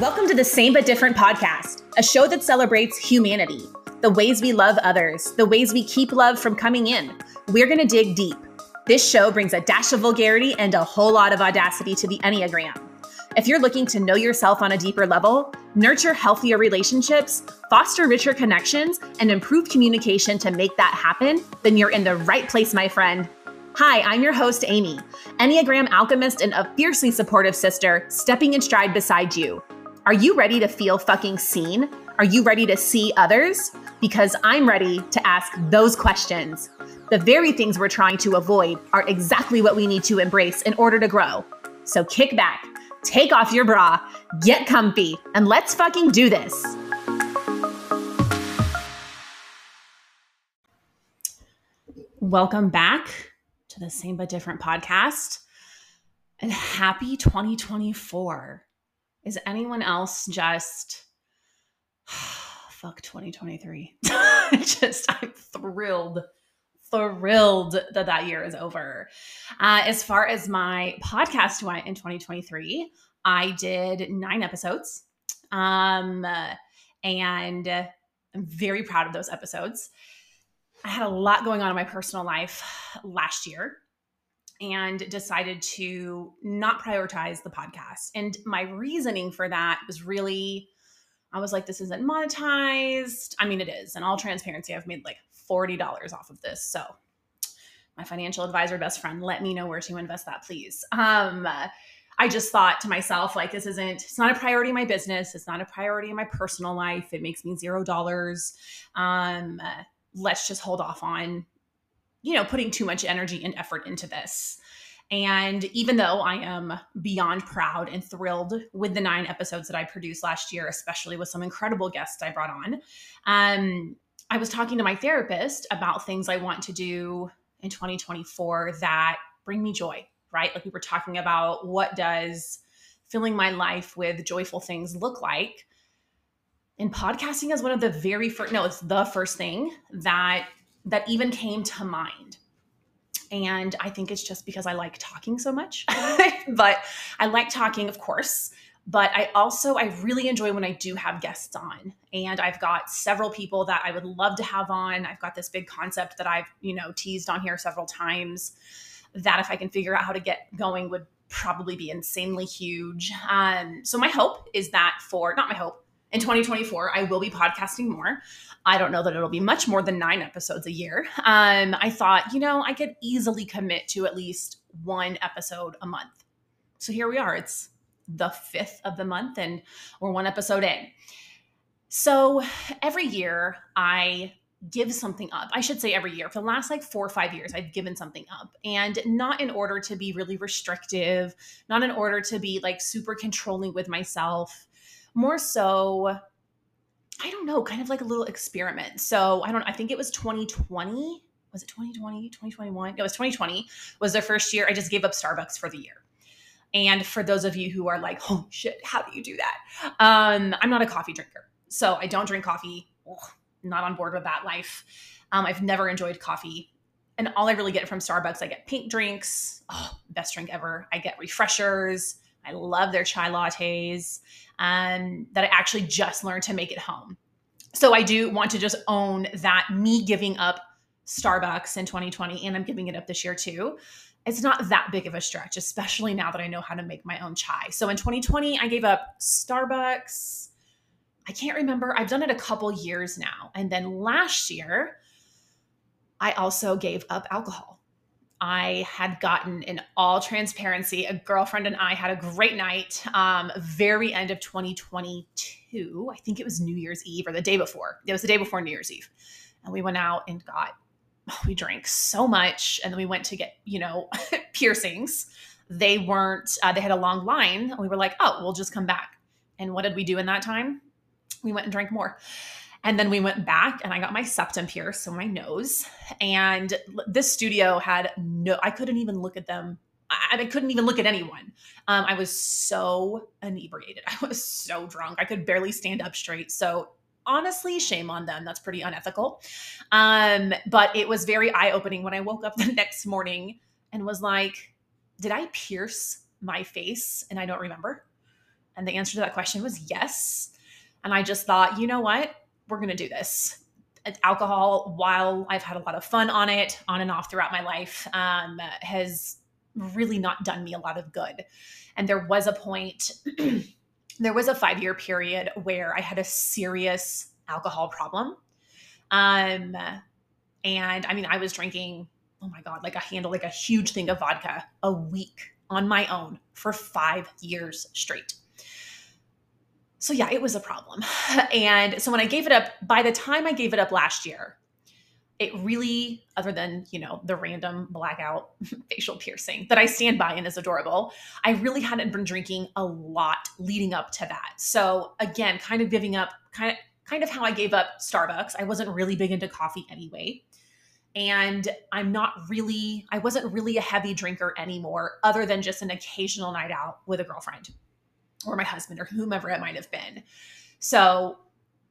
Welcome to the Same But Different podcast, a show that celebrates humanity, the ways we love others, the ways we keep love from coming in. We're going to dig deep. This show brings a dash of vulgarity and a whole lot of audacity to the Enneagram. If you're looking to know yourself on a deeper level, nurture healthier relationships, foster richer connections, and improve communication to make that happen, then you're in the right place, my friend. Hi, I'm your host, Amy, Enneagram alchemist and a fiercely supportive sister, stepping in stride beside you. Are you ready to feel fucking seen? Are you ready to see others? Because I'm ready to ask those questions. The very things we're trying to avoid are exactly what we need to embrace in order to grow. So kick back, take off your bra, get comfy, and let's fucking do this. Welcome back to the Same But Different podcast and happy 2024. Is anyone else just fuck 2023? just, I'm thrilled, thrilled that that year is over. Uh, as far as my podcast went in 2023, I did nine episodes. Um, and I'm very proud of those episodes. I had a lot going on in my personal life last year and decided to not prioritize the podcast. And my reasoning for that was really I was like, this isn't monetized. I mean, it is. In all transparency, I've made like $40 off of this. So, my financial advisor, best friend, let me know where to invest that, please. Um, I just thought to myself, like, this isn't, it's not a priority in my business. It's not a priority in my personal life. It makes me zero dollars. Um, let's just hold off on, you know, putting too much energy and effort into this. And even though I am beyond proud and thrilled with the nine episodes that I produced last year, especially with some incredible guests I brought on, um, I was talking to my therapist about things I want to do in 2024 that bring me joy, right? Like we were talking about what does filling my life with joyful things look like. And podcasting is one of the very first, no, it's the first thing that that even came to mind and I think it's just because I like talking so much. but I like talking, of course. But I also I really enjoy when I do have guests on. And I've got several people that I would love to have on. I've got this big concept that I've, you know, teased on here several times that if I can figure out how to get going would probably be insanely huge. Um, so my hope is that for not my hope in 2024, I will be podcasting more. I don't know that it'll be much more than nine episodes a year. Um, I thought, you know, I could easily commit to at least one episode a month. So here we are. It's the fifth of the month, and we're one episode in. So every year I give something up. I should say every year. For the last like four or five years, I've given something up. And not in order to be really restrictive, not in order to be like super controlling with myself, more so I don't know, kind of like a little experiment. So I don't, I think it was 2020. Was it 2020, 2021? it was 2020 was their first year. I just gave up Starbucks for the year. And for those of you who are like, oh shit, how do you do that? Um, I'm not a coffee drinker. So I don't drink coffee. Ugh, not on board with that life. Um, I've never enjoyed coffee. And all I really get from Starbucks, I get pink drinks. Oh, best drink ever. I get refreshers. I love their chai lattes um, that I actually just learned to make at home. So I do want to just own that me giving up Starbucks in 2020, and I'm giving it up this year too. It's not that big of a stretch, especially now that I know how to make my own chai. So in 2020, I gave up Starbucks. I can't remember. I've done it a couple years now. And then last year, I also gave up alcohol. I had gotten, in all transparency, a girlfriend and I had a great night. Um, very end of 2022. I think it was New Year's Eve or the day before. It was the day before New Year's Eve. And we went out and got, we drank so much. And then we went to get, you know, piercings. They weren't, uh, they had a long line. And we were like, oh, we'll just come back. And what did we do in that time? We went and drank more. And then we went back and I got my septum pierced, so my nose. And this studio had no, I couldn't even look at them. I, I couldn't even look at anyone. Um, I was so inebriated. I was so drunk. I could barely stand up straight. So honestly, shame on them. That's pretty unethical. Um, but it was very eye opening when I woke up the next morning and was like, did I pierce my face and I don't remember? And the answer to that question was yes. And I just thought, you know what? We're going to do this. Alcohol, while I've had a lot of fun on it, on and off throughout my life, um, has really not done me a lot of good. And there was a point, there was a five year period where I had a serious alcohol problem. Um, and I mean, I was drinking, oh my God, like a handle, like a huge thing of vodka a week on my own for five years straight. So yeah, it was a problem. And so when I gave it up, by the time I gave it up last year, it really, other than, you know, the random blackout facial piercing that I stand by and is adorable, I really hadn't been drinking a lot leading up to that. So again, kind of giving up, kind of kind of how I gave up Starbucks. I wasn't really big into coffee anyway. And I'm not really, I wasn't really a heavy drinker anymore, other than just an occasional night out with a girlfriend or my husband or whomever it might have been. So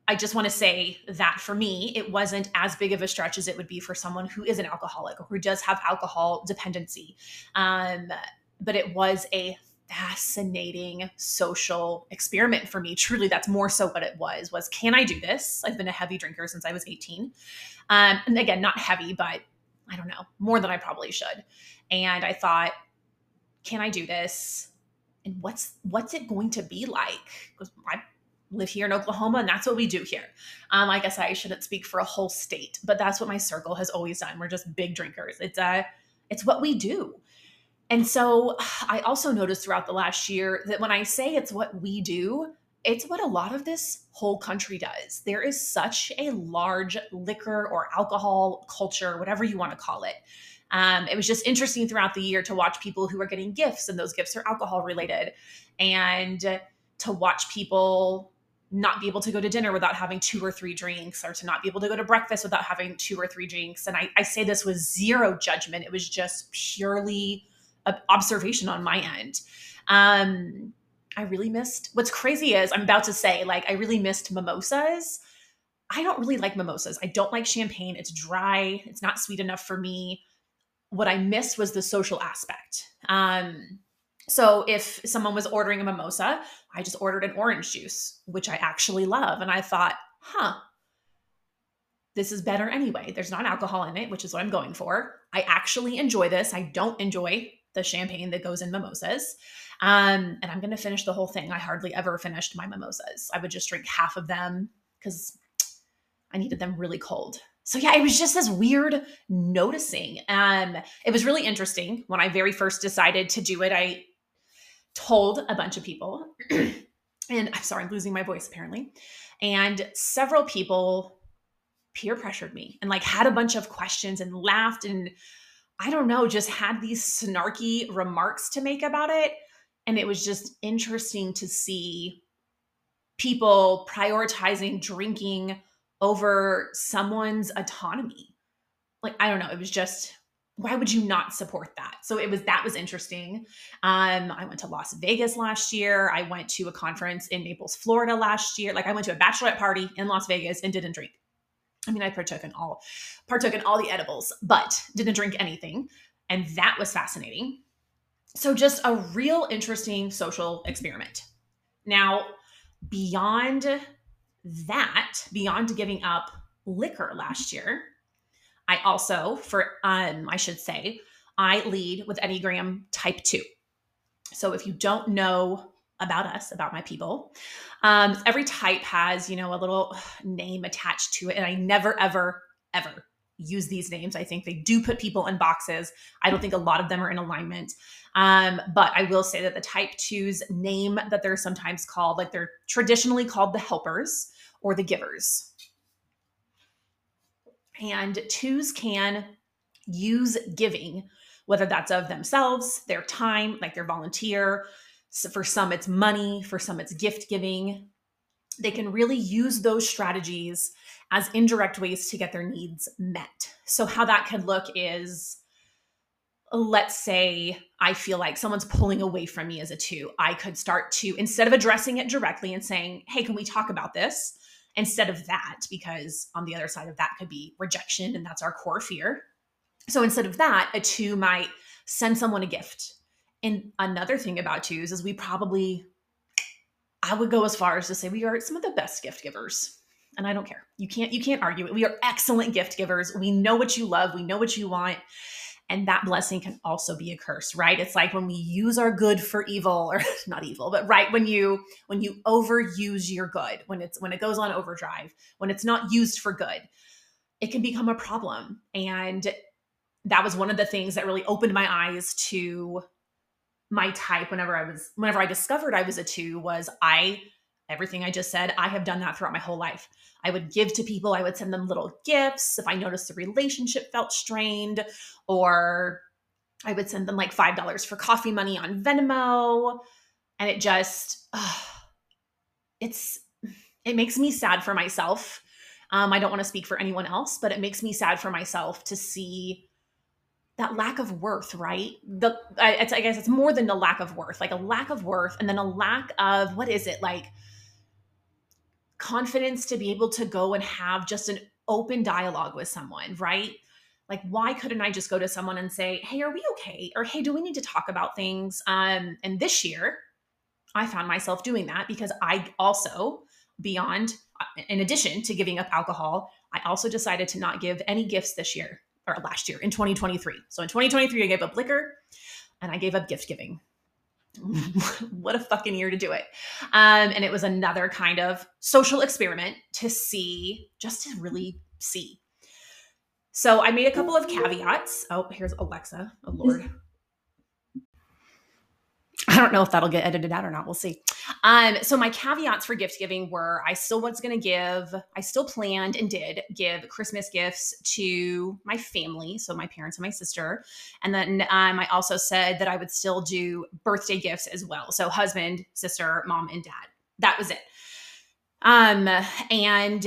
I just want to say that for me, it wasn't as big of a stretch as it would be for someone who is an alcoholic or who does have alcohol dependency. Um, but it was a fascinating social experiment for me. Truly, that's more so what it was. Was can I do this? I've been a heavy drinker since I was 18, um, and again, not heavy, but I don't know more than I probably should. And I thought, can I do this? And what's what's it going to be like? Because I live here in Oklahoma, and that's what we do here. Um, I guess I shouldn't speak for a whole state, but that's what my circle has always done. We're just big drinkers. It's uh, it's what we do. And so I also noticed throughout the last year that when I say it's what we do, it's what a lot of this whole country does. There is such a large liquor or alcohol culture, whatever you want to call it. Um, it was just interesting throughout the year to watch people who are getting gifts, and those gifts are alcohol related, and to watch people not be able to go to dinner without having two or three drinks, or to not be able to go to breakfast without having two or three drinks. And I, I say this with zero judgment, it was just purely observation on my end. Um, I really missed. What's crazy is I'm about to say, like, I really missed mimosas. I don't really like mimosas. I don't like champagne. It's dry. It's not sweet enough for me. What I missed was the social aspect. Um, so if someone was ordering a mimosa, I just ordered an orange juice, which I actually love. And I thought, huh, this is better anyway. There's not alcohol in it, which is what I'm going for. I actually enjoy this. I don't enjoy the champagne that goes in mimosas. Um, and I'm going to finish the whole thing. I hardly ever finished my mimosas. I would just drink half of them because I needed them really cold. So yeah, it was just this weird noticing. Um, it was really interesting when I very first decided to do it. I told a bunch of people, and I'm sorry, I'm losing my voice apparently. And several people peer pressured me and like had a bunch of questions and laughed and I don't know, just had these snarky remarks to make about it. And it was just interesting to see people prioritizing drinking over someone's autonomy. Like, I don't know, it was just, why would you not support that? So it was, that was interesting. Um, I went to Las Vegas last year. I went to a conference in Naples, Florida last year. Like, I went to a bachelorette party in Las Vegas and didn't drink. I mean, I partook in all partook in all the edibles, but didn't drink anything, and that was fascinating. So just a real interesting social experiment. Now, beyond that, beyond giving up liquor last year, I also, for um, I should say, I lead with Enneagram Type Two. So if you don't know about us, about my people. Um, every type has, you know, a little name attached to it. And I never, ever, ever use these names. I think they do put people in boxes. I don't think a lot of them are in alignment. Um, but I will say that the type twos name that they're sometimes called, like they're traditionally called the helpers or the givers. And twos can use giving, whether that's of themselves, their time, like their volunteer, so for some, it's money, for some, it's gift giving. They can really use those strategies as indirect ways to get their needs met. So, how that could look is let's say I feel like someone's pulling away from me as a two. I could start to, instead of addressing it directly and saying, hey, can we talk about this? Instead of that, because on the other side of that could be rejection, and that's our core fear. So instead of that, a two might send someone a gift and another thing about twos is we probably I would go as far as to say we are some of the best gift givers. And I don't care. You can't you can't argue it. We are excellent gift givers. We know what you love, we know what you want. And that blessing can also be a curse, right? It's like when we use our good for evil or not evil, but right when you when you overuse your good, when it's when it goes on overdrive, when it's not used for good, it can become a problem. And that was one of the things that really opened my eyes to my type whenever I was whenever I discovered I was a 2 was I everything I just said, I have done that throughout my whole life. I would give to people, I would send them little gifts if I noticed the relationship felt strained, or I would send them like $5 for coffee money on Venmo. And it just, uh, it's, it makes me sad for myself. Um, I don't want to speak for anyone else, but it makes me sad for myself to see that lack of worth, right? The I, I guess it's more than the lack of worth, like a lack of worth, and then a lack of what is it like? Confidence to be able to go and have just an open dialogue with someone, right? Like, why couldn't I just go to someone and say, "Hey, are we okay?" Or "Hey, do we need to talk about things?" Um, and this year, I found myself doing that because I also, beyond, uh, in addition to giving up alcohol, I also decided to not give any gifts this year or last year in 2023. So in 2023, I gave up liquor and I gave up gift giving. what a fucking year to do it. Um, and it was another kind of social experiment to see, just to really see. So I made a couple of caveats. Oh, here's Alexa. Oh, Lord. I don't know if that'll get edited out or not. We'll see. Um, so my caveats for gift giving were I still was going to give, I still planned and did give Christmas gifts to my family, so my parents and my sister, and then um, I also said that I would still do birthday gifts as well. So husband, sister, mom, and dad. That was it. Um, and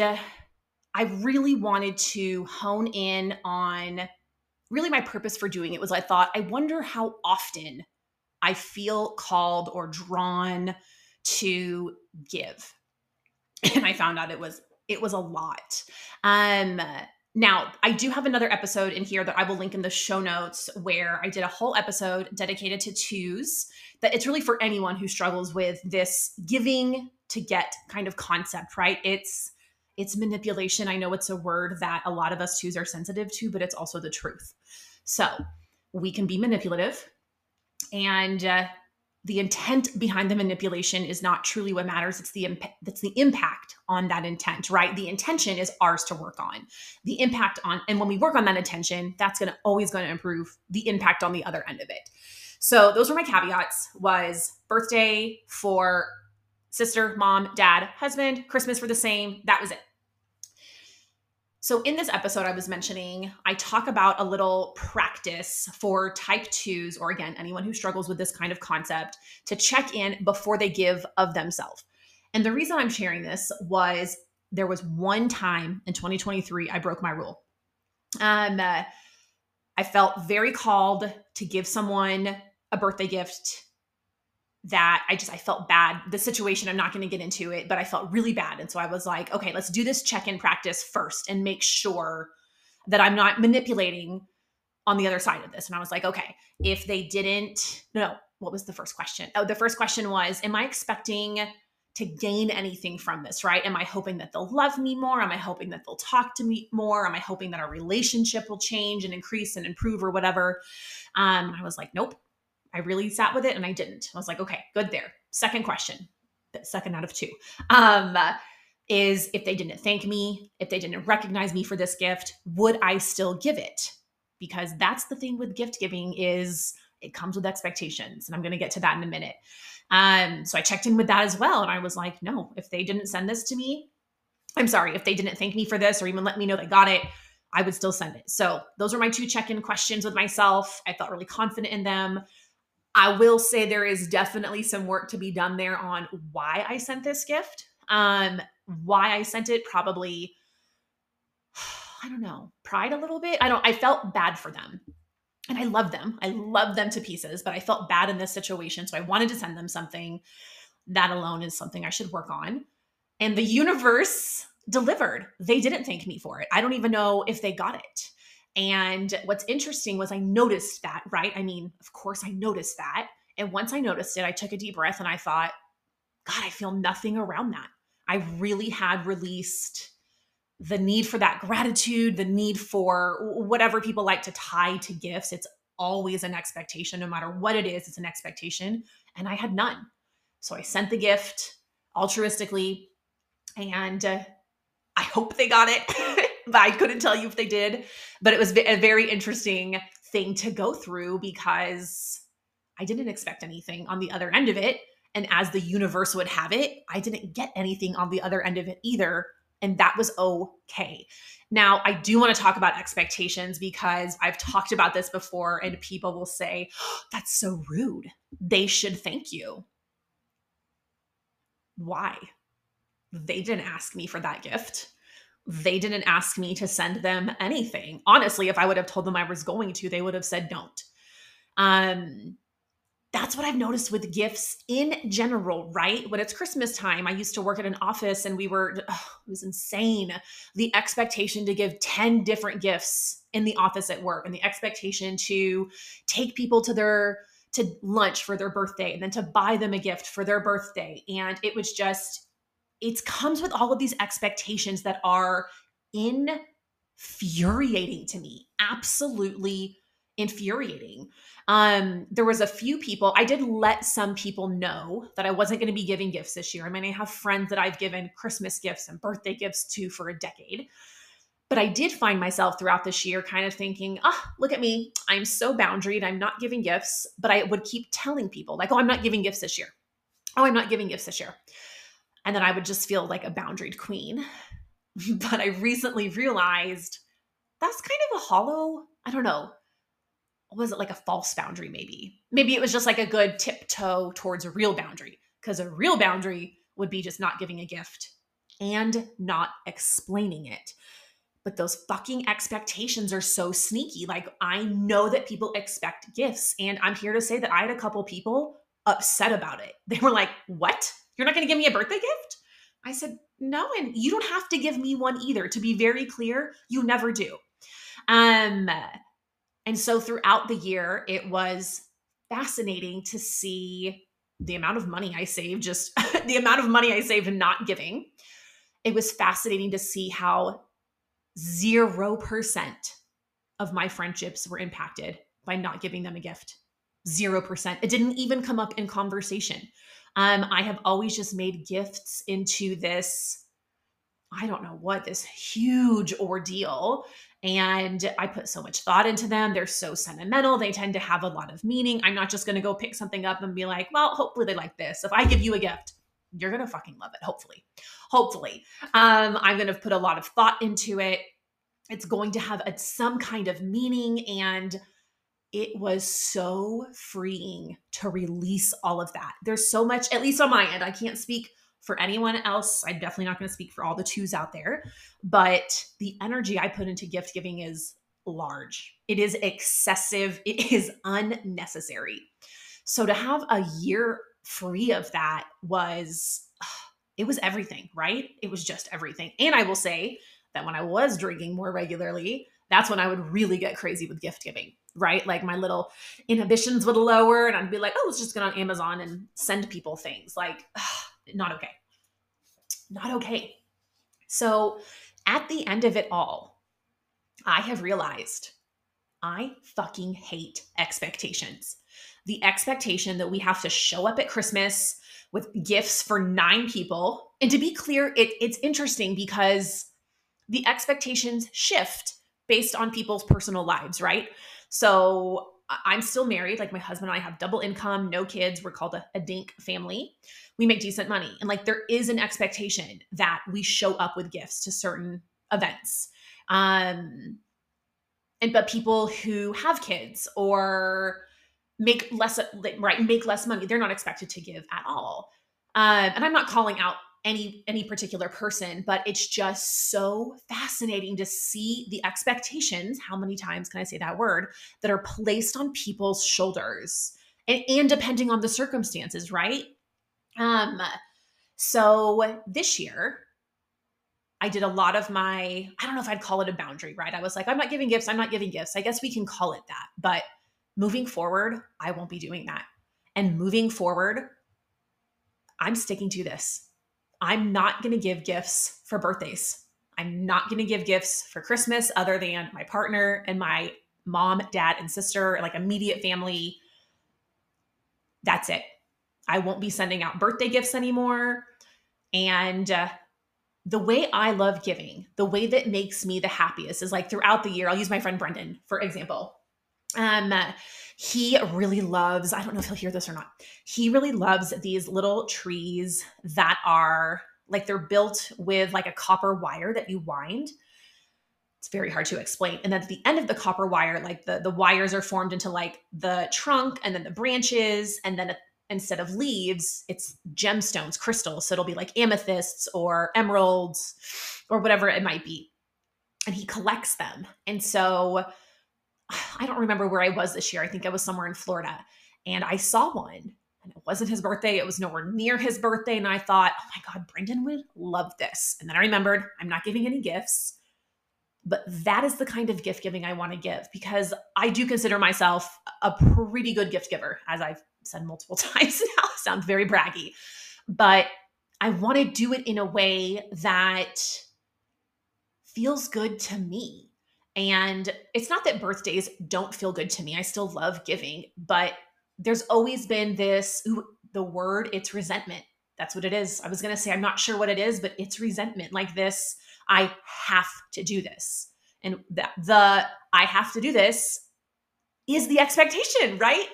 I really wanted to hone in on really my purpose for doing it was I thought I wonder how often I feel called or drawn to give. And I found out it was it was a lot. Um now, I do have another episode in here that I will link in the show notes where I did a whole episode dedicated to twos. That it's really for anyone who struggles with this giving to get kind of concept, right? It's it's manipulation. I know it's a word that a lot of us twos are sensitive to, but it's also the truth. So, we can be manipulative and uh, the intent behind the manipulation is not truly what matters. It's the imp- that's the impact on that intent right? The intention is ours to work on. The impact on and when we work on that intention that's going to always going to improve the impact on the other end of it. So those were my caveats was birthday for sister mom dad husband christmas for the same that was it so, in this episode, I was mentioning, I talk about a little practice for type twos, or again, anyone who struggles with this kind of concept, to check in before they give of themselves. And the reason I'm sharing this was there was one time in 2023 I broke my rule. Um, uh, I felt very called to give someone a birthday gift that I just I felt bad. The situation, I'm not going to get into it, but I felt really bad. And so I was like, okay, let's do this check-in practice first and make sure that I'm not manipulating on the other side of this. And I was like, okay, if they didn't, no, what was the first question? Oh, the first question was, am I expecting to gain anything from this, right? Am I hoping that they'll love me more? Am I hoping that they'll talk to me more? Am I hoping that our relationship will change and increase and improve or whatever? Um, I was like, nope, I really sat with it and I didn't. I was like, okay, good there. Second question, second out of two, um, is if they didn't thank me, if they didn't recognize me for this gift, would I still give it? Because that's the thing with gift giving is it comes with expectations, and I'm going to get to that in a minute. Um, so I checked in with that as well, and I was like, no, if they didn't send this to me, I'm sorry, if they didn't thank me for this or even let me know they got it, I would still send it. So those are my two check-in questions with myself. I felt really confident in them. I will say there is definitely some work to be done there on why I sent this gift. Um, why I sent it, probably, I don't know, pride a little bit. I don't, I felt bad for them. And I love them. I love them to pieces, but I felt bad in this situation. So I wanted to send them something. That alone is something I should work on. And the universe delivered. They didn't thank me for it. I don't even know if they got it. And what's interesting was I noticed that, right? I mean, of course, I noticed that. And once I noticed it, I took a deep breath and I thought, God, I feel nothing around that. I really had released the need for that gratitude, the need for whatever people like to tie to gifts. It's always an expectation, no matter what it is, it's an expectation. And I had none. So I sent the gift altruistically, and uh, I hope they got it. but I couldn't tell you if they did. But it was a very interesting thing to go through because I didn't expect anything on the other end of it. And as the universe would have it, I didn't get anything on the other end of it either. And that was okay. Now, I do want to talk about expectations because I've talked about this before, and people will say, oh, That's so rude. They should thank you. Why? They didn't ask me for that gift. They didn't ask me to send them anything. Honestly, if I would have told them I was going to, they would have said don't. Um, that's what I've noticed with gifts in general, right? When it's Christmas time, I used to work at an office and we were, oh, it was insane. The expectation to give 10 different gifts in the office at work and the expectation to take people to their, to lunch for their birthday and then to buy them a gift for their birthday. And it was just, it comes with all of these expectations that are infuriating to me. Absolutely infuriating. Um, there was a few people, I did let some people know that I wasn't going to be giving gifts this year. I mean, I have friends that I've given Christmas gifts and birthday gifts to for a decade. But I did find myself throughout this year kind of thinking, ah, oh, look at me. I'm so boundaried. I'm not giving gifts. But I would keep telling people, like, oh, I'm not giving gifts this year. Oh, I'm not giving gifts this year. And then I would just feel like a boundaried queen. but I recently realized that's kind of a hollow, I don't know, was it like a false boundary maybe? Maybe it was just like a good tiptoe towards a real boundary because a real boundary would be just not giving a gift and not explaining it. But those fucking expectations are so sneaky like i know that people expect gifts and i'm here to say that i had a couple people upset about it. They were like what you're not going to give me a birthday gift i said no and you don't have to give me one either to be very clear you never do um and so throughout the year, it was fascinating to see the amount of money I saved, just the amount of money I saved not giving. It was fascinating to see how 0% of my friendships were impacted by not giving them a gift. 0%. It didn't even come up in conversation. Um, I have always just made gifts into this, I don't know what, this huge ordeal and I put so much thought into them. They're so sentimental. They tend to have a lot of meaning. I'm not just going to go pick something up and be like, well, hopefully they like this. If I give you a gift, you're going to fucking love it. Hopefully. Hopefully. Um, I'm going to put a lot of thought into it. It's going to have a, some kind of meaning. And it was so freeing to release all of that. There's so much, at least on my end, I can't speak for anyone else. I'm definitely not going to speak for all the twos out there, but the energy I put into gift giving is large. It is excessive. It is unnecessary. So to have a year free of that was it was everything, right? It was just everything. And I will say that when I was drinking more regularly, that's when I would really get crazy with gift giving, right? Like my little inhibitions would lower and I'd be like, oh, let's just get on Amazon and send people things. Like, ugh, not okay. Not okay. So at the end of it all, I have realized I fucking hate expectations. The expectation that we have to show up at Christmas with gifts for nine people. And to be clear, it, it's interesting because the expectations shift based on people's personal lives, right? So I'm still married. Like my husband and I have double income, no kids. We're called a, a dink family. We make decent money. And like there is an expectation that we show up with gifts to certain events. Um, and but people who have kids or make less right make less money they're not expected to give at all um, and i'm not calling out any any particular person but it's just so fascinating to see the expectations how many times can i say that word that are placed on people's shoulders and, and depending on the circumstances right um so this year I did a lot of my, I don't know if I'd call it a boundary, right? I was like, I'm not giving gifts. I'm not giving gifts. I guess we can call it that. But moving forward, I won't be doing that. And moving forward, I'm sticking to this. I'm not going to give gifts for birthdays. I'm not going to give gifts for Christmas other than my partner and my mom, dad, and sister, like immediate family. That's it. I won't be sending out birthday gifts anymore. And uh, the way I love giving, the way that makes me the happiest is like throughout the year. I'll use my friend Brendan, for example. Um, he really loves, I don't know if he'll hear this or not. He really loves these little trees that are like they're built with like a copper wire that you wind. It's very hard to explain. And then at the end of the copper wire, like the, the wires are formed into like the trunk and then the branches. And then instead of leaves, it's gemstones, crystals. So it'll be like amethysts or emeralds or whatever it might be. And he collects them. And so I don't remember where I was this year. I think I was somewhere in Florida. And I saw one and it wasn't his birthday. It was nowhere near his birthday. And I thought, oh my God, Brendan would love this. And then I remembered I'm not giving any gifts. But that is the kind of gift giving I want to give because I do consider myself a pretty good gift giver, as I've said multiple times now. Sounds very braggy. But I want to do it in a way that feels good to me. And it's not that birthdays don't feel good to me. I still love giving, but there's always been this ooh, the word it's resentment. That's what it is. I was going to say I'm not sure what it is, but it's resentment. Like this, I have to do this. And the, the I have to do this is the expectation, right?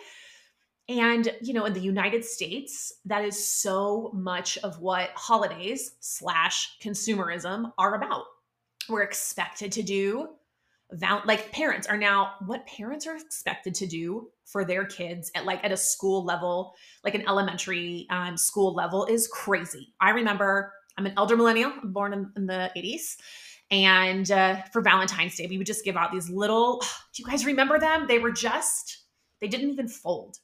And, you know, in the United States, that is so much of what holidays slash consumerism are about. We're expected to do val- like parents are now what parents are expected to do for their kids at like at a school level like an elementary um, school level is crazy. I remember i'm an elder millennial born in, in the 80s and uh, for valentine's day we would just give out these little do you guys remember them? They were just they didn't even fold.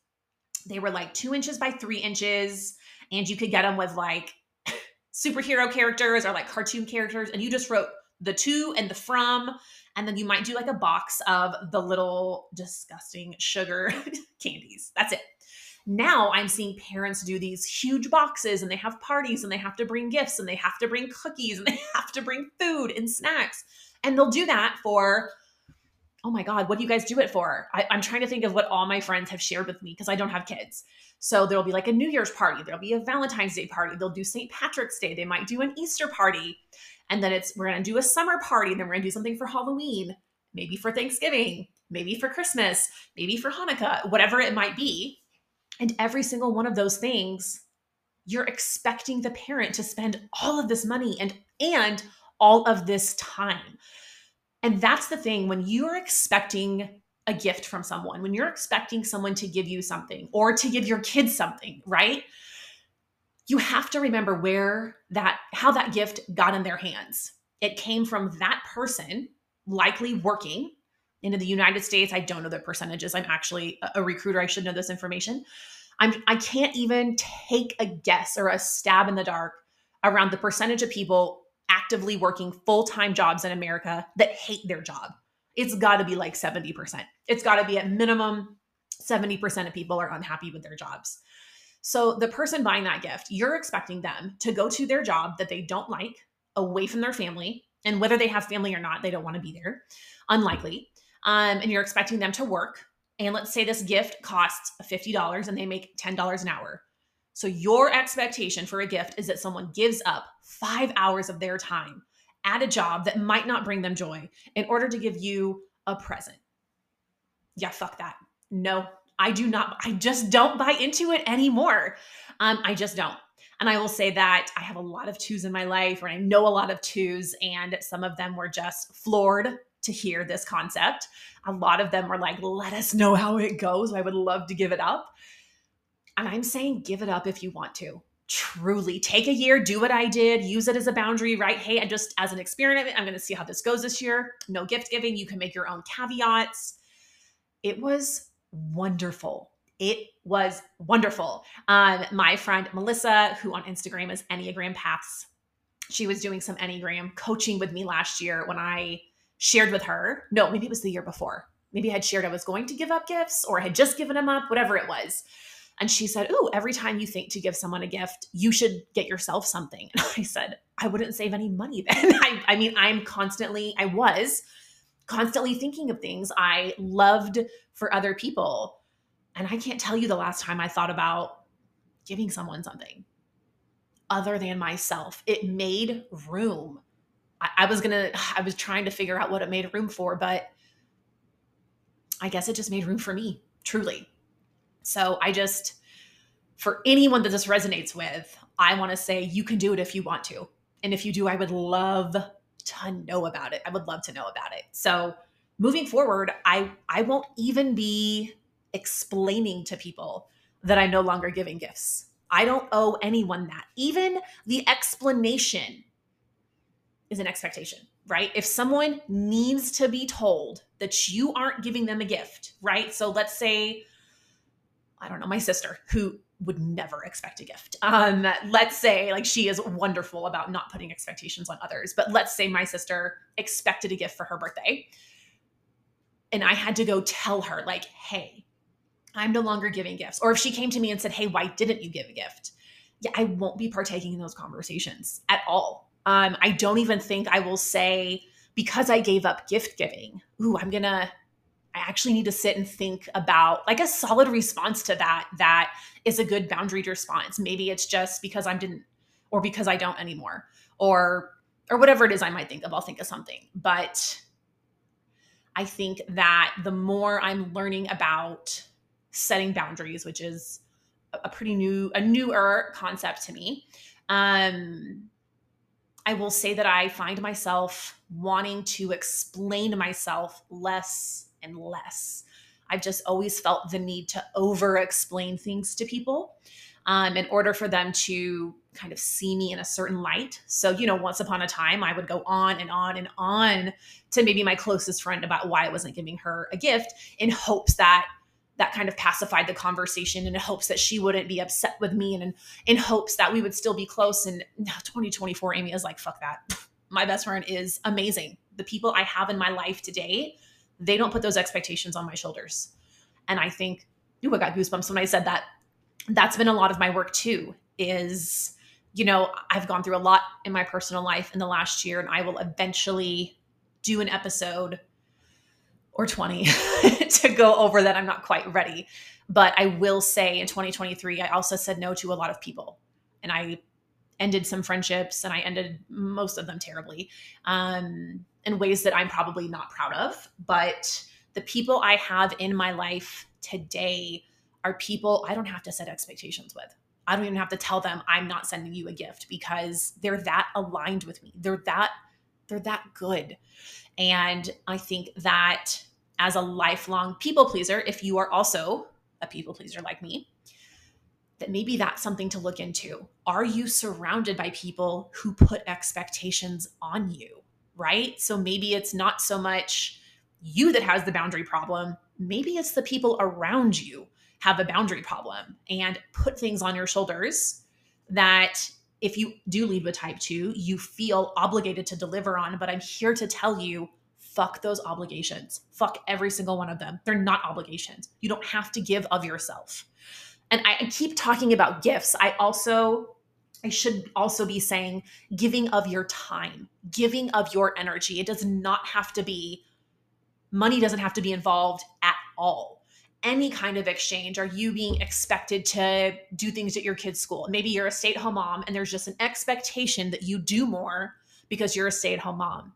They were like two inches by three inches and you could get them with like superhero characters or like cartoon characters and you just wrote the to and the from and then you might do like a box of the little disgusting sugar candies. That's it. Now I'm seeing parents do these huge boxes and they have parties and they have to bring gifts and they have to bring cookies and they have to bring food and snacks. And they'll do that for, oh my God, what do you guys do it for? I, am trying to think of what all my friends have shared with me because I don't have kids. So there'll be like a New Year's party, there'll be a Valentine's Day party, they'll do St. Patrick's Day, they might do an Easter party. And then it's, we're going to do a summer party. And Then we're going to do something for Halloween, maybe for Thanksgiving, maybe for Christmas, maybe for Hanukkah, whatever it might be. And every single one of those things, you're expecting the parent to spend all of this money and, and all of this time. And that's the thing when you are expecting a gift from someone, when you're expecting someone to give you something or to give your kids something, right? You have to remember where that how that gift got in their hands. It came from that person likely working in the united states. I don't know the percentages. I'm actually a recruiter. I should know this information. I'm i can't even take a guess or a stab in the dark around the percentage of people actively working full-time jobs in america that hate their job. It's got to be like 70% it's got to be at minimum 70% of people are unhappy with their jobs so the person buying that gift, you're expecting them to go to their job that they don't like, away from their family, and whether they have family or not, they don't want to be there. Unlikely. Um, and you're expecting them to work. And let's say this gift costs $50 and they make $10 an hour. So your expectation for a gift is that someone gives up five hours of their time at a job that might not bring them joy in order to give you a present. Yeah, fuck that. No, I do not, I just don't buy into it anymore. Um, I just don't. And I will say that I have a lot of twos in my life, or I know a lot of twos, and some of them were just floored to hear this concept. A lot of them were like, let us know how it goes. I would love to give it up. And I'm saying, give it up if you want to. Truly take a year, do what I did, use it as a boundary, right? Hey, I just as an experiment, I'm going to see how this goes this year. No gift giving. You can make your own caveats. It was wonderful. It was wonderful. Um, my friend Melissa, who on Instagram is Enneagram Paths, she was doing some Enneagram coaching with me last year when I shared with her. No, maybe it was the year before. Maybe I had shared I was going to give up gifts or I had just given them up, whatever it was. And she said, Oh, every time you think to give someone a gift, you should get yourself something. And I said, I wouldn't save any money then. I, I mean, I'm constantly, I was constantly thinking of things I loved for other people. And I can't tell you the last time I thought about giving someone something other than myself. It made room. I, I was gonna, I was trying to figure out what it made room for, but I guess it just made room for me, truly. So I just, for anyone that this resonates with, I want to say you can do it if you want to. And if you do, I would love to know about it. I would love to know about it. So moving forward, I I won't even be explaining to people that I'm no longer giving gifts. I don't owe anyone that. Even the explanation is an expectation, right? If someone needs to be told that you aren't giving them a gift, right? So let's say, I don't know, my sister who would never expect a gift. Um, let's say, like, she is wonderful about not putting expectations on others, but let's say my sister expected a gift for her birthday. And I had to go tell her, like, hey, I'm no longer giving gifts. Or if she came to me and said, hey, why didn't you give a gift? Yeah, I won't be partaking in those conversations at all. Um, I don't even think I will say, because I gave up gift giving, ooh, I'm gonna I actually need to sit and think about like a solid response to that that is a good boundary response. Maybe it's just because I'm didn't or because I don't anymore or or whatever it is I might think of, I'll think of something. But I think that the more I'm learning about setting boundaries, which is a pretty new a newer concept to me, um I will say that I find myself wanting to explain myself less and less. I've just always felt the need to over explain things to people um, in order for them to kind of see me in a certain light. So, you know, once upon a time, I would go on and on and on to maybe my closest friend about why I wasn't giving her a gift in hopes that that kind of pacified the conversation and in hopes that she wouldn't be upset with me and in, in hopes that we would still be close. And now 2024, Amy is like, fuck that. My best friend is amazing. The people I have in my life today they don't put those expectations on my shoulders. And I think, ooh, I got goosebumps when I said that. That's been a lot of my work too, is, you know, I've gone through a lot in my personal life in the last year, and I will eventually do an episode or 20 to go over that. I'm not quite ready. But I will say in 2023, I also said no to a lot of people. And I ended some friendships and I ended most of them terribly. Um, in ways that I'm probably not proud of. But the people I have in my life today are people I don't have to set expectations with. I don't even have to tell them I'm not sending you a gift because they're that aligned with me. They're that they're that good. And I think that as a lifelong people pleaser, if you are also a people pleaser like me, that maybe that's something to look into. Are you surrounded by people who put expectations on you? right? So maybe it's not so much you that has the boundary problem, maybe it's the people around you have a boundary problem and put things on your shoulders that if you do lead with type 2, you feel obligated to deliver on, but I'm here to tell you fuck those obligations. Fuck every single one of them. They're not obligations. You don't have to give of yourself. And I keep talking about gifts. I also I should also be saying giving of your time, giving of your energy. It does not have to be, money doesn't have to be involved at all. Any kind of exchange. Are you being expected to do things at your kid's school? Maybe you're a stay at home mom and there's just an expectation that you do more because you're a stay at home mom.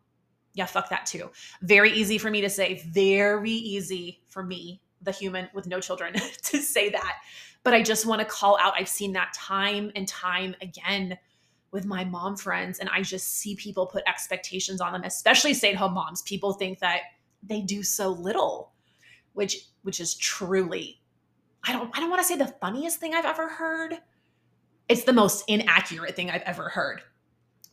Yeah, fuck that too. Very easy for me to say, very easy for me, the human with no children, to say that but I just want to call out, I've seen that time and time again with my mom friends. And I just see people put expectations on them, especially stay at home moms. People think that they do so little, which, which is truly, I don't, I don't want to say the funniest thing I've ever heard. It's the most inaccurate thing I've ever heard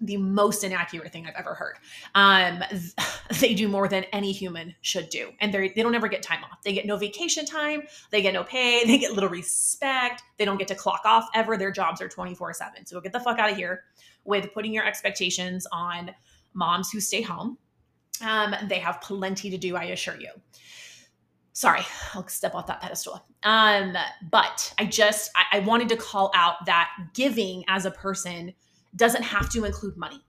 the most inaccurate thing I've ever heard. Um, they do more than any human should do, and they they don't ever get time off. They get no vacation time. They get no pay. They get little respect. They don't get to clock off ever. Their jobs are twenty four seven. So get the fuck out of here with putting your expectations on moms who stay home. Um, they have plenty to do, I assure you. sorry, I'll step off that pedestal. Um, but I just I, I wanted to call out that giving as a person doesn't have to include money.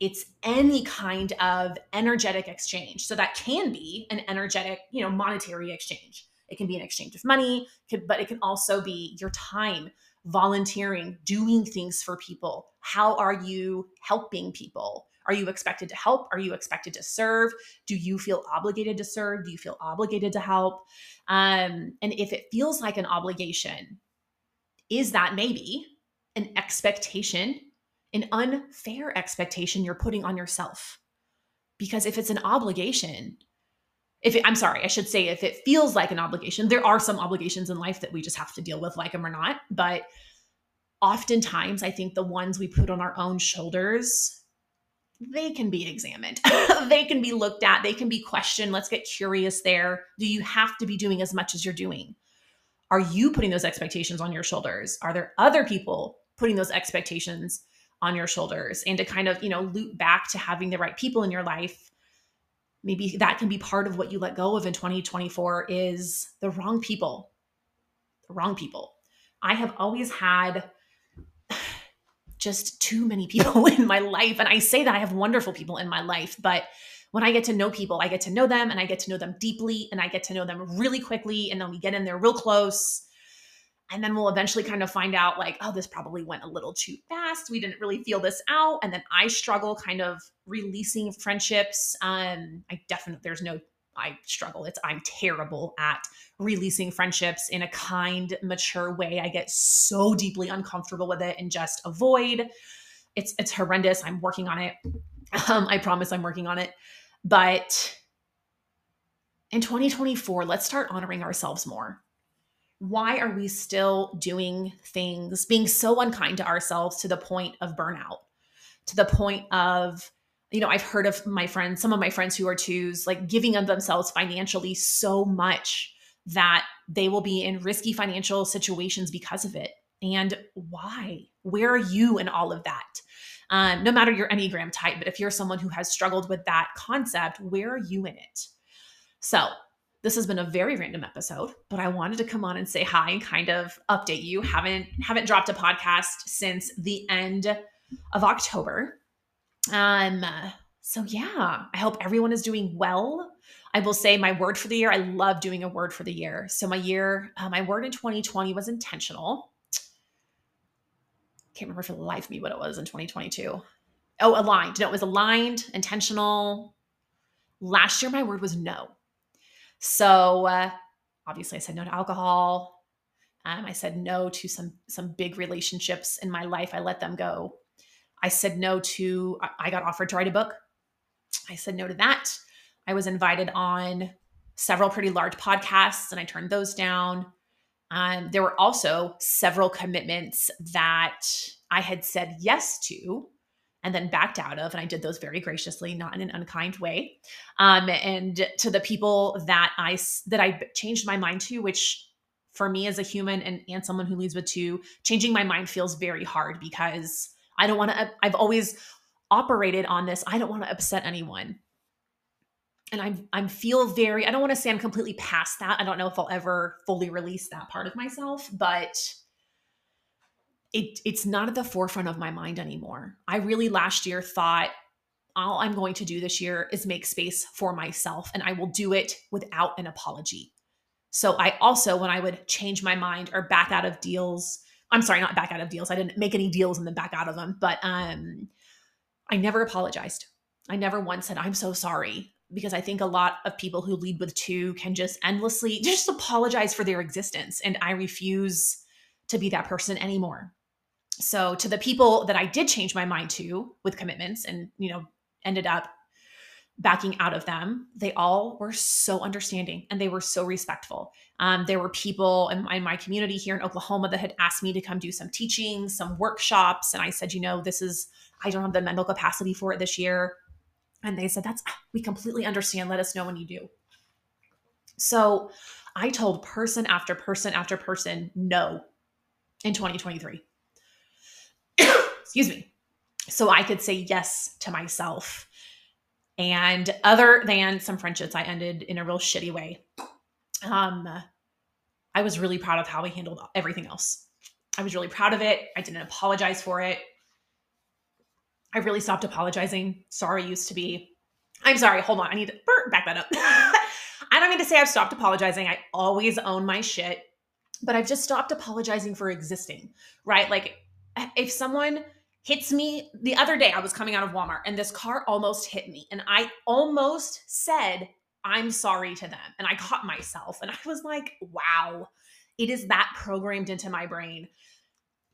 It's any kind of energetic exchange. So that can be an energetic, you know, monetary exchange. It can be an exchange of money, but it can also be your time, volunteering, doing things for people. How are you helping people? Are you expected to help? Are you expected to serve? Do you feel obligated to serve? Do you feel obligated to help? Um, and if it feels like an obligation, is that maybe an expectation, an unfair expectation you're putting on yourself? Because if it's an obligation, if it, I'm sorry, I should say if it feels like an obligation, there are some obligations in life that we just have to deal with, like them or not. But oftentimes, I think the ones we put on our own shoulders they can be examined. they can be looked at. They can be questioned. Let's get curious there. Do you have to be doing as much as you're doing? Are you putting those expectations on your shoulders? Are there other people putting those expectations on your shoulders? And to kind of, you know, loop back to having the right people in your life, maybe that can be part of what you let go of in 2024 is the wrong people. The wrong people. I have always had just too many people in my life. And I say that I have wonderful people in my life, but when I get to know people, I get to know them and I get to know them deeply and I get to know them really quickly. And then we get in there real close. And then we'll eventually kind of find out, like, oh, this probably went a little too fast. We didn't really feel this out. And then I struggle kind of releasing friendships. Um, I definitely, there's no I struggle. It's I'm terrible at releasing friendships in a kind, mature way. I get so deeply uncomfortable with it and just avoid. It's it's horrendous. I'm working on it. Um, I promise I'm working on it. But in 2024, let's start honoring ourselves more. Why are we still doing things, being so unkind to ourselves to the point of burnout, to the point of you know, I've heard of my friends, some of my friends who are twos, like giving of themselves financially so much that they will be in risky financial situations because of it. And why? Where are you in all of that? Um, no matter your Enneagram type, but if you're someone who has struggled with that concept, where are you in it? So, this has been a very random episode, but I wanted to come on and say hi and kind of update you. Haven't haven't dropped a podcast since the end of October. Um, so yeah, I hope everyone is doing well. I will say my word for the year. I love doing a word for the year. So my year, uh, my word in 2020 was intentional. Can't remember for the life of me what it was in 2022. Oh, aligned. No, it was aligned, intentional. Last year, my word was no. So uh, obviously, I said no to alcohol. Um, I said no to some some big relationships in my life. I let them go. I said no to, I got offered to write a book. I said no to that. I was invited on several pretty large podcasts and I turned those down. Um, there were also several commitments that I had said yes to and then backed out of and i did those very graciously not in an unkind way um, and to the people that i that i changed my mind to which for me as a human and, and someone who leads with two changing my mind feels very hard because I don't want to, I've always operated on this. I don't want to upset anyone. And I'm, I'm feel very, I don't want to say I'm completely past that. I don't know if I'll ever fully release that part of myself, but it, it's not at the forefront of my mind anymore. I really last year thought all I'm going to do this year is make space for myself and I will do it without an apology. So I also, when I would change my mind or back out of deals, I'm sorry, not back out of deals. I didn't make any deals and then back out of them, but um, I never apologized. I never once said, I'm so sorry. Because I think a lot of people who lead with two can just endlessly just apologize for their existence. And I refuse to be that person anymore. So to the people that I did change my mind to with commitments and, you know, ended up backing out of them, they all were so understanding and they were so respectful. Um, there were people in my, in my, community here in Oklahoma that had asked me to come do some teaching, some workshops. And I said, you know, this is, I don't have the mental capacity for it this year. And they said, that's, we completely understand. Let us know when you do. So I told person after person after person no in 2023. Excuse me. So I could say yes to myself and other than some friendships I ended in a real shitty way. um, I was really proud of how I handled everything else. I was really proud of it. I didn't apologize for it. I really stopped apologizing. Sorry used to be. I'm sorry. Hold on. I need to back that up. I don't mean to say I've stopped apologizing. I always own my shit, but I've just stopped apologizing for existing, right? Like if someone hits me the other day, I was coming out of Walmart and this car almost hit me. And I almost said, I'm sorry to them. And I caught myself and I was like, wow, it is that programmed into my brain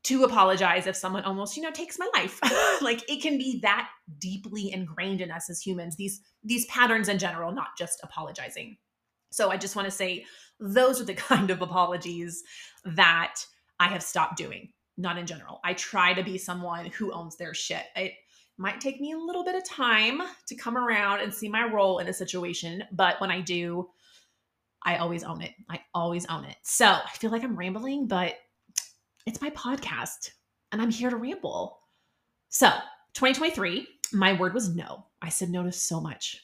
to apologize if someone almost you know takes my life like it can be that deeply ingrained in us as humans these these patterns in general not just apologizing so i just want to say those are the kind of apologies that i have stopped doing not in general i try to be someone who owns their shit it might take me a little bit of time to come around and see my role in a situation but when i do i always own it i always own it so i feel like i'm rambling but it's my podcast and I'm here to ramble. So, 2023, my word was no. I said no to so much.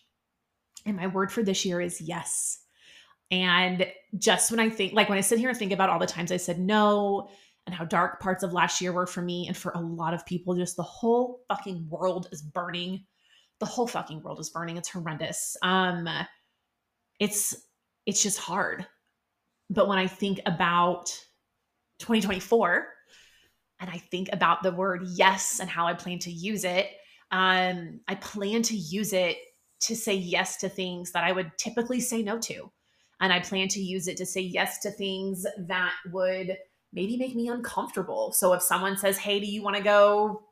And my word for this year is yes. And just when I think, like when I sit here and think about all the times I said no and how dark parts of last year were for me and for a lot of people, just the whole fucking world is burning. The whole fucking world is burning. It's horrendous. Um, it's it's just hard. But when I think about 2024 and I think about the word yes and how I plan to use it, um, I plan to use it to say yes to things that I would typically say no to. And I plan to use it to say yes to things that would maybe make me uncomfortable. So if someone says, Hey, do you want to go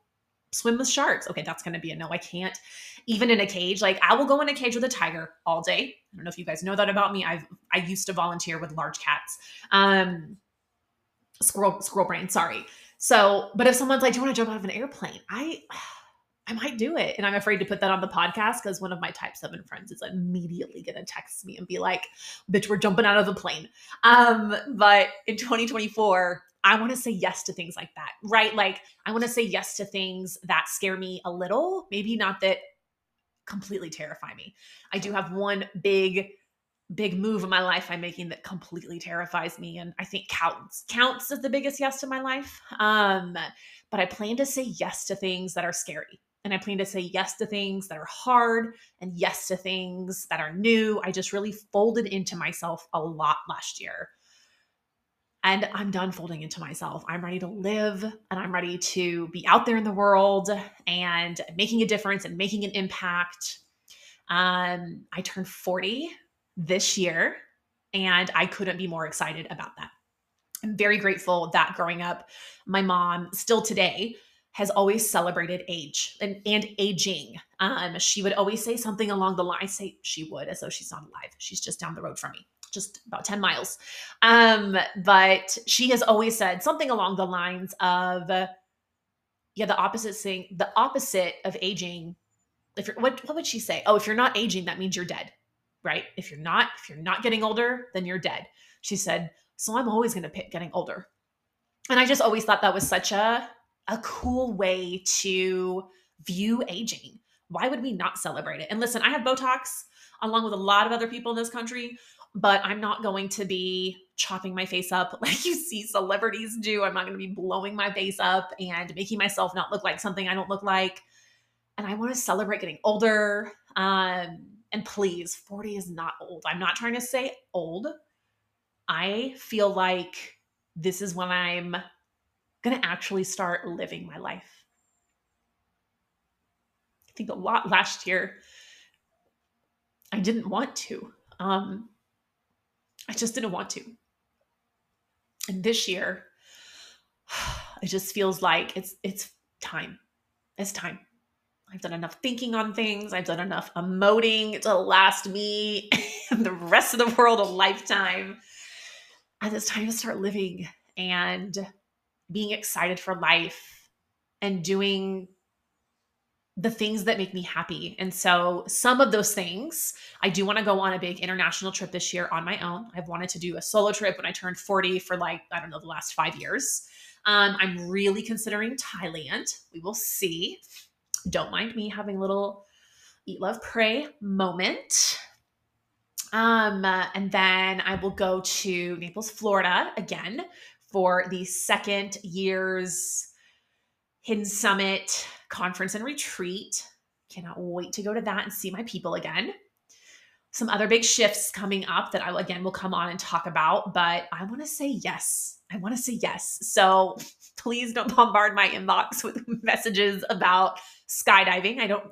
swim with sharks? Okay, that's going to be a no. I can't. Even in a cage, like I will go in a cage with a tiger all day. I don't know if you guys know that about me. I've I used to volunteer with large cats. Um, squirrel squirrel brain sorry so but if someone's like do you want to jump out of an airplane i i might do it and i'm afraid to put that on the podcast because one of my type 7 friends is immediately going to text me and be like bitch we're jumping out of the plane um but in 2024 I want to say yes to things like that, right? Like, I want to say yes to things that scare me a little, maybe not that completely terrify me. I do have one big big move in my life I'm making that completely terrifies me. And I think counts counts as the biggest yes to my life. Um, but I plan to say yes to things that are scary. And I plan to say yes to things that are hard and yes to things that are new. I just really folded into myself a lot last year. And I'm done folding into myself. I'm ready to live and I'm ready to be out there in the world and making a difference and making an impact. Um, I turned 40 this year. And I couldn't be more excited about that. I'm very grateful that growing up, my mom still today has always celebrated age and, and aging. Um, she would always say something along the line, say she would as though she's not alive. She's just down the road from me, just about 10 miles. Um, but she has always said something along the lines of, yeah, the opposite thing, the opposite of aging. If you're, what, what would she say? Oh, if you're not aging, that means you're dead right? If you're not, if you're not getting older, then you're dead. She said, so I'm always going to pick getting older. And I just always thought that was such a a cool way to view aging. Why would we not celebrate it? And listen, I have Botox along with a lot of other people in this country, but I'm not going to be chopping my face up like you see celebrities do. I'm not going to be blowing my face up and making myself not look like something I don't look like. And I want to celebrate getting older. Um, and please, 40 is not old. I'm not trying to say old. I feel like this is when I'm going to actually start living my life. I think a lot last year, I didn't want to. Um, I just didn't want to. And this year, it just feels like it's it's time. It's time. I've done enough thinking on things. I've done enough emoting to last me and the rest of the world a lifetime. And it's time to start living and being excited for life and doing the things that make me happy. And so, some of those things, I do want to go on a big international trip this year on my own. I've wanted to do a solo trip when I turned 40 for like, I don't know, the last five years. Um, I'm really considering Thailand. We will see don't mind me having a little eat, love, pray moment. Um, and then I will go to Naples, Florida again for the second year's Hidden Summit conference and retreat. Cannot wait to go to that and see my people again. Some other big shifts coming up that I again will come on and talk about, but I want to say yes. I want to say yes. So please don't bombard my inbox with messages about skydiving. I don't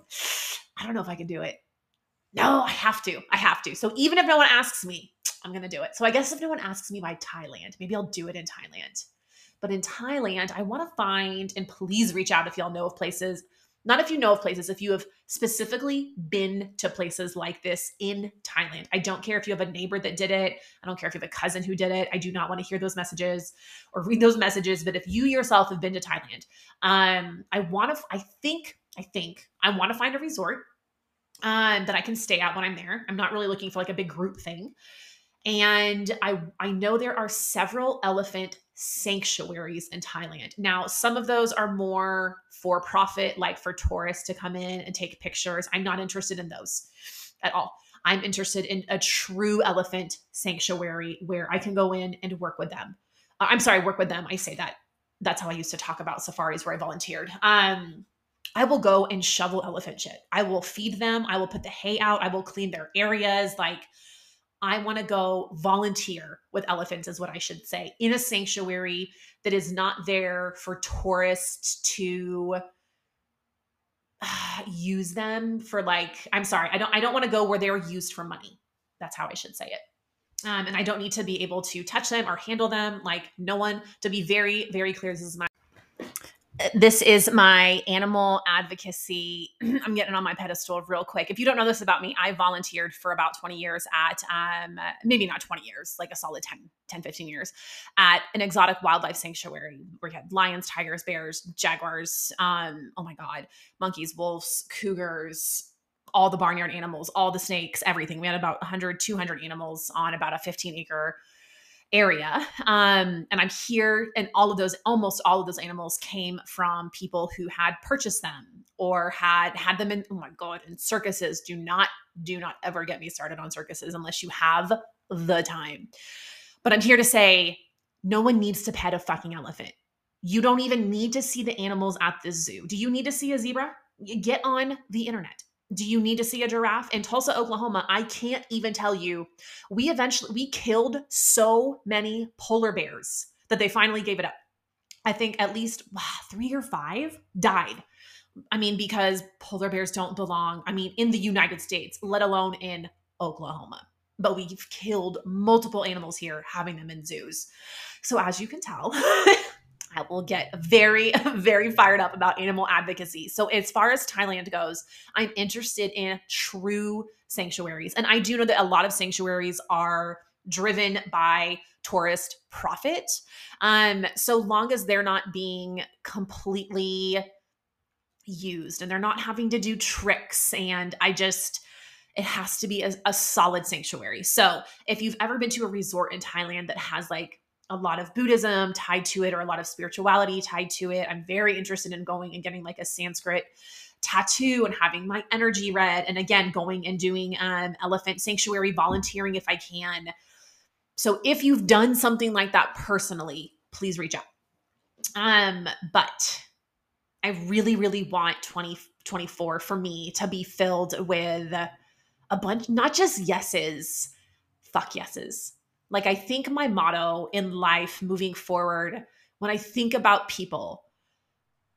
I don't know if I can do it. No, I have to. I have to. So even if no one asks me, I'm going to do it. So I guess if no one asks me by Thailand, maybe I'll do it in Thailand. But in Thailand, I want to find, and please reach out if y'all know of places. Not if you know of places, if you have specifically been to places like this in Thailand. I don't care if you have a neighbor that did it. I don't care if you have a cousin who did it. I do not want to hear those messages or read those messages. But if you yourself have been to Thailand, um, I want to, I think, I think I want to find a resort um, that I can stay at when I'm there. I'm not really looking for like a big group thing. And I I know there are several elephant sanctuaries in Thailand. Now, some of those are more for profit, like for tourists to come in and take pictures. I'm not interested in those at all. I'm interested in a true elephant sanctuary where I can go in and work with them. Uh, I'm sorry, work with them. I say that. That's how I used to talk about safaris where I volunteered. Um, I will go and shovel elephant shit. I will feed them. I will put the hay out. I will clean their areas. Like, I want to go volunteer with elephants, is what I should say, in a sanctuary that is not there for tourists to uh, use them for like i'm sorry i don't i don't want to go where they're used for money. That's how i should say it. Um, and i don't need to be able to touch them or handle them like no one to be very very clear this is my this is my animal advocacy. I'm getting on my pedestal real quick. If you don't know this about me, I volunteered for about 20 years at, um, maybe not 20 years, like a solid 10, 10, 15 years at an exotic wildlife sanctuary where you had lions, tigers, bears, jaguars, um, oh my God, monkeys, wolves, cougars, all the barnyard animals, all the snakes, everything. We had about 100, 200 animals on about a 15 acre area. Um, and I'm here, and all of those, almost all of those animals came from people who had purchased them or had had them in. Oh my god! In circuses, do not do not ever get me started on circuses unless you have the time. But I'm here to say, no one needs to pet a fucking elephant. You don't even need to see the animals at the zoo. Do you need to see a zebra? Get on the internet do you need to see a giraffe? In tulsa oklahoma i can't even tell you. We eventually we killed so many polar bears that they finally gave it up. I think at least wow, three or five died. I mean because polar bears don't belong i mean in the united states let alone in oklahoma. But we've killed multiple animals here having them in zoos. So as you can tell I will get very, very fired up about animal advocacy. So, as far as Thailand goes, I'm interested in true sanctuaries. And I do know that a lot of sanctuaries are driven by tourist profit. Um, so long as they're not being completely used and they're not having to do tricks. And I just, it has to be a, a solid sanctuary. So if you've ever been to a resort in Thailand that has like a lot of Buddhism tied to it or a lot of spirituality tied to it. I'm very interested in going and getting like a Sanskrit tattoo and having my energy read. And again, going and doing um, elephant sanctuary volunteering if I can. So if you've done something like that personally, please reach out. Um, but I really, really want 2024 for me to be filled with a bunch, not just yeses, fuck yeses like, I think my motto in life moving forward, when I think about people,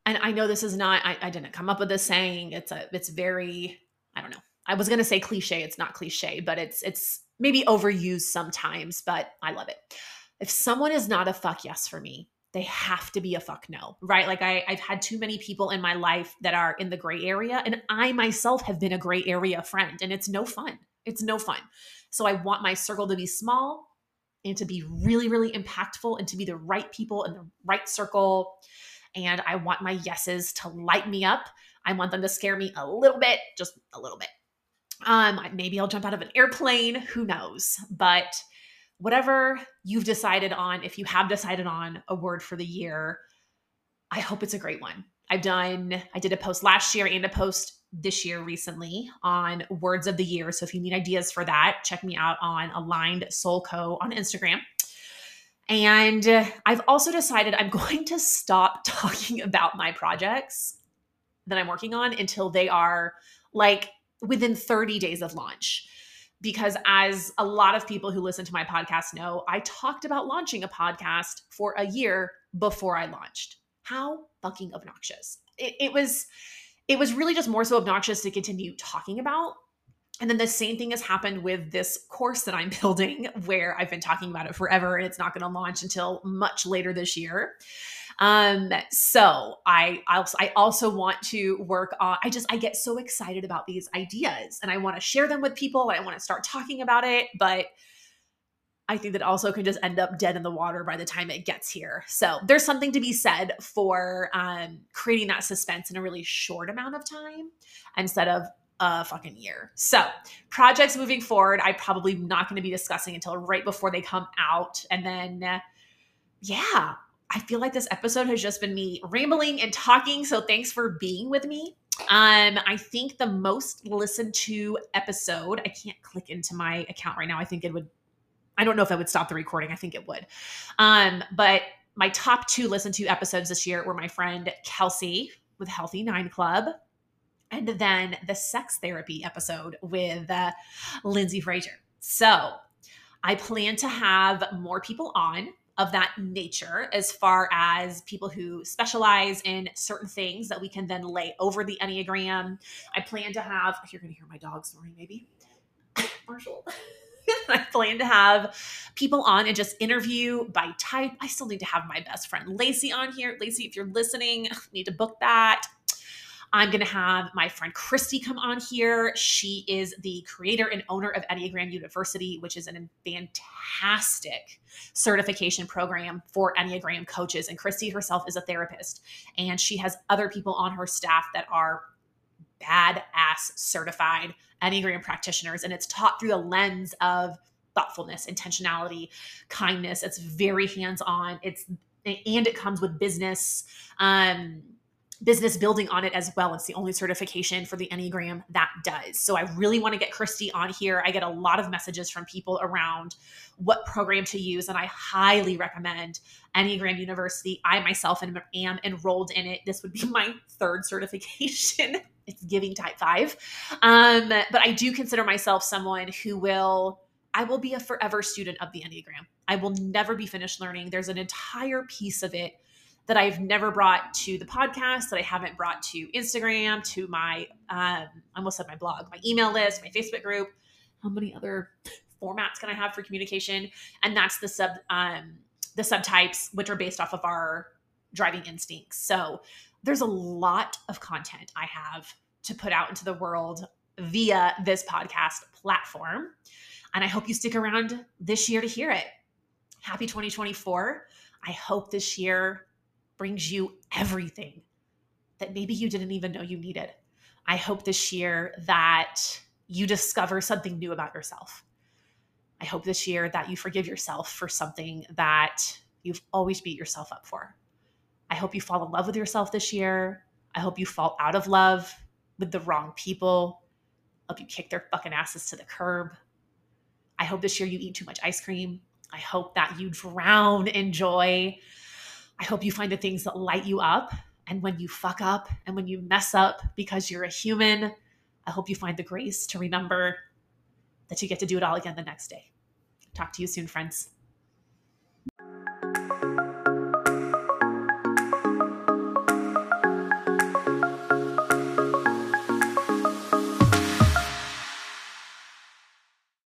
and I know this is not, I, I didn't come up with this saying. It's a, it's very, I don't know. I was gonna say cliche. It's not cliche, but it's, it's maybe overused sometimes, but I love it. If someone is not a fuck yes for me, they have to be a fuck no, right? Like I, I've had too many people in my life that are in the gray area, and I myself have been a gray area friend, and it's no fun. It's no fun. So I want my circle to be small and to be really, really impactful and to be the right people in the right circle. And I want my yeses to light me up. I want them to scare me a little bit, just a little bit. Um, maybe I'll jump out of an airplane, who knows? But whatever you've decided on, if you have decided on a word for the year, I hope it's a great one. I've done, I did a post last year and a post this year recently on words of the year. So if you need ideas for that, check me out on Aligned Soul Co on Instagram. And I've also decided I'm going to stop talking about my projects that I'm working on until they are like within 30 days of launch. Because as a lot of people who listen to my podcast know, I talked about launching a podcast for a year before I launched. How fucking obnoxious. It, it was it was really just more so obnoxious to continue talking about and then the same thing has happened with this course that I'm building, where I've been talking about it forever and it's not going to launch until much later this year. Um, so I also I also want to work on I just I get so excited about these ideas and I want to share them with people I want to start talking about it, but I think that also can just end up dead in the water by the time it gets here. So there's something to be said for um, creating that suspense in a really short amount of time instead of a fucking year. So, projects moving forward, I probably not going to be discussing until right before they come out. And then, yeah, I feel like this episode has just been me rambling and talking. So, thanks for being with me. Um, I think the most listened to episode, I can't click into my account right now. I think it would, I don't know if I would stop the recording. I think it would. Um, but my top two listened to episodes this year were my friend Kelsey with Healthy Nine Club and then the sex therapy episode with uh, Lindsay Frazier. So I plan to have more people on of that nature as far as people who specialize in certain things that we can then lay over the Enneagram. I plan to have, you're going to hear my dog snoring maybe. Marshall. I plan to have people on and just interview by type. I still need to have my best friend Lacey on here. Lacey, if you're listening, need to book that. I'm going to have my friend Christy come on here. She is the creator and owner of Enneagram University, which is a fantastic certification program for Enneagram coaches. And Christy herself is a therapist, and she has other people on her staff that are badass certified Enneagram practitioners. And it's taught through the lens of thoughtfulness, intentionality, kindness. It's very hands on. It's and it comes with business um, business building on it as well. It's the only certification for the Enneagram that does. So I really want to get Christy on here. I get a lot of messages from people around what program to use, and I highly recommend Enneagram University. I myself am, am enrolled in it. This would be my third certification. it's giving type five. Um, but I do consider myself someone who will. I will be a forever student of the Enneagram. I will never be finished learning. There's an entire piece of it that I've never brought to the podcast, that I haven't brought to Instagram, to my, um, I almost said my blog, my email list, my Facebook group. How many other formats can I have for communication? And that's the sub, um, the subtypes, which are based off of our driving instincts. So there's a lot of content I have to put out into the world via this podcast platform. And I hope you stick around this year to hear it. Happy 2024. I hope this year brings you everything that maybe you didn't even know you needed. I hope this year that you discover something new about yourself. I hope this year that you forgive yourself for something that you've always beat yourself up for. I hope you fall in love with yourself this year. I hope you fall out of love with the wrong people. I hope you kick their fucking asses to the curb. I hope this year you eat too much ice cream. I hope that you drown in joy. I hope you find the things that light you up. And when you fuck up and when you mess up because you're a human, I hope you find the grace to remember that you get to do it all again the next day. Talk to you soon, friends.